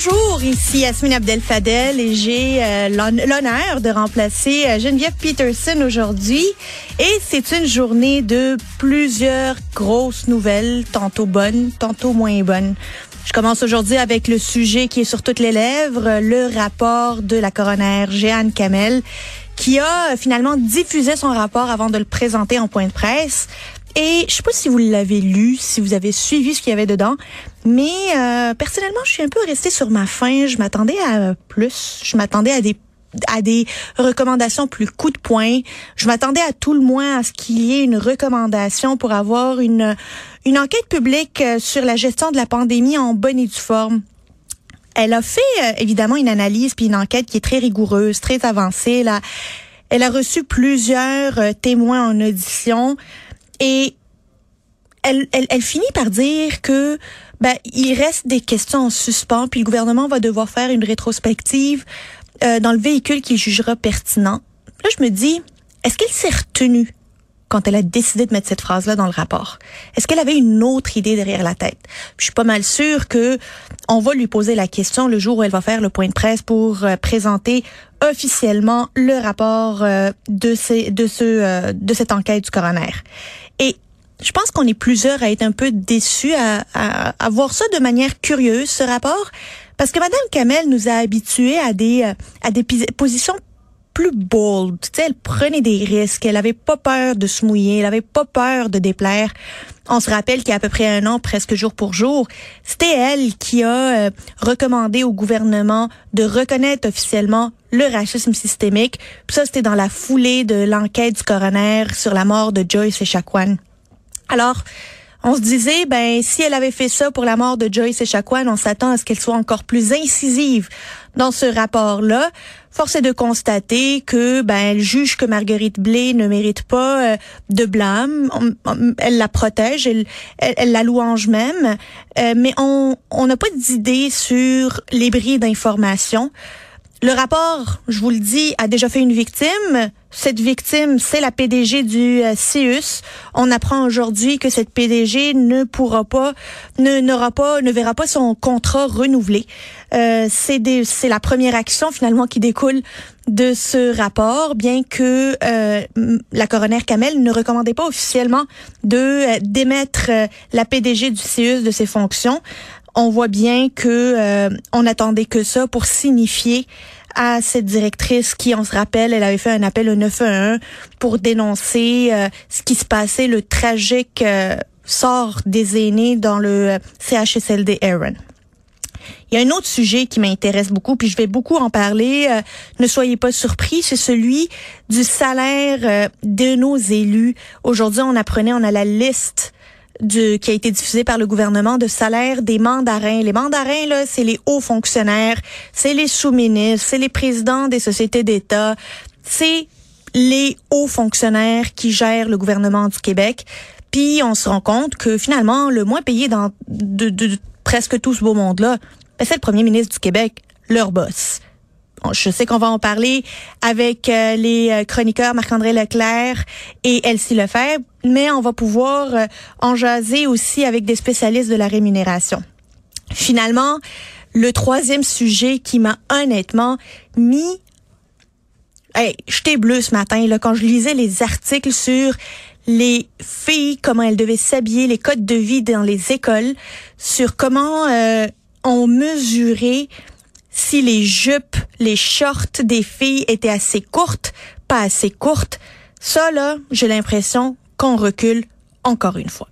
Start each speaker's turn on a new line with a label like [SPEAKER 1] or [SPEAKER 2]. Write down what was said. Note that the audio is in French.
[SPEAKER 1] Bonjour, ici Yasmine Abdel-Fadel et j'ai euh, l'honneur de remplacer euh, Geneviève Peterson aujourd'hui. Et c'est une journée de plusieurs grosses nouvelles, tantôt bonnes, tantôt moins bonnes. Je commence aujourd'hui avec le sujet qui est sur toutes les lèvres, le rapport de la coroner Jeanne Kamel, qui a finalement diffusé son rapport avant de le présenter en point de presse. Et je sais pas si vous l'avez lu, si vous avez suivi ce qu'il y avait dedans, mais euh, personnellement, je suis un peu restée sur ma faim. Je m'attendais à plus. Je m'attendais à des à des recommandations plus coup de poing. Je m'attendais à tout le moins à ce qu'il y ait une recommandation pour avoir une une enquête publique euh, sur la gestion de la pandémie en bonne et due forme. Elle a fait euh, évidemment une analyse puis une enquête qui est très rigoureuse, très avancée. Là, elle a reçu plusieurs témoins en audition. Et elle, elle, elle finit par dire que ben, il reste des questions en suspens, puis le gouvernement va devoir faire une rétrospective euh, dans le véhicule qu'il jugera pertinent. Là, je me dis, est-ce qu'elle s'est retenue quand elle a décidé de mettre cette phrase-là dans le rapport? Est-ce qu'elle avait une autre idée derrière la tête? Je suis pas mal sûre que on va lui poser la question le jour où elle va faire le point de presse pour euh, présenter officiellement le rapport euh, de, ces, de, ce, de cette enquête du coroner. Et je pense qu'on est plusieurs à être un peu déçus, à, à, voir ça de manière curieuse, ce rapport, parce que Madame Kamel nous a habitués à des, euh, à des positions plus bold. Tu sais, elle prenait des risques. Elle avait pas peur de se mouiller. Elle avait pas peur de déplaire. On se rappelle qu'il y a à peu près un an, presque jour pour jour, c'était elle qui a euh, recommandé au gouvernement de reconnaître officiellement le racisme systémique. Puis ça, c'était dans la foulée de l'enquête du coroner sur la mort de Joyce et Echaquan. Alors, on se disait, ben, si elle avait fait ça pour la mort de Joyce Echaquan, on s'attend à ce qu'elle soit encore plus incisive dans ce rapport-là. Force est de constater que, ben, elle juge que Marguerite Blé ne mérite pas euh, de blâme. elle la protège, elle, elle, la louange même, euh, mais on n'a pas d'idée sur les bris d'informations. Le rapport, je vous le dis, a déjà fait une victime. Cette victime, c'est la PDG du euh, CIUS. On apprend aujourd'hui que cette PDG ne pourra pas, ne n'aura pas, ne verra pas son contrat renouvelé. Euh, c'est la première action finalement qui découle de ce rapport, bien que euh, la coroner Kamel ne recommandait pas officiellement de démettre la PDG du CIUS de ses fonctions on voit bien que on attendait que ça pour signifier à cette directrice qui, on se rappelle, elle avait fait un appel au 911 pour dénoncer euh, ce qui se passait, le tragique euh, sort des aînés dans le CHSLD Aaron. Il y a un autre sujet qui m'intéresse beaucoup, puis je vais beaucoup en parler. ne soyez pas surpris, c'est celui du salaire de nos élus. Aujourd'hui, on apprenait, on a la liste du, qui a été diffusé par le gouvernement de salaire des mandarins. Les mandarins, là, c'est les hauts fonctionnaires, c'est les sous-ministres, c'est les présidents des sociétés d'État, c'est les hauts fonctionnaires qui gèrent le gouvernement du Québec. Puis on se rend compte que finalement, le moins payé dans de, de presque tout ce beau monde-là, ben, c'est le premier ministre du Québec, leur boss. Je sais qu'on va en parler avec euh, les euh, chroniqueurs Marc-André Leclerc et Elsie Lefebvre, mais on va pouvoir euh, en jaser aussi avec des spécialistes de la rémunération. Finalement, le troisième sujet qui m'a honnêtement mis hey, j'étais bleu ce matin là quand je lisais les articles sur les filles, comment elles devaient s'habiller, les codes de vie dans les écoles, sur comment on mesurait si les jupes, les shorts des filles étaient assez courtes, pas assez courtes. Ça, là, j'ai l'impression qu'on recule encore une fois.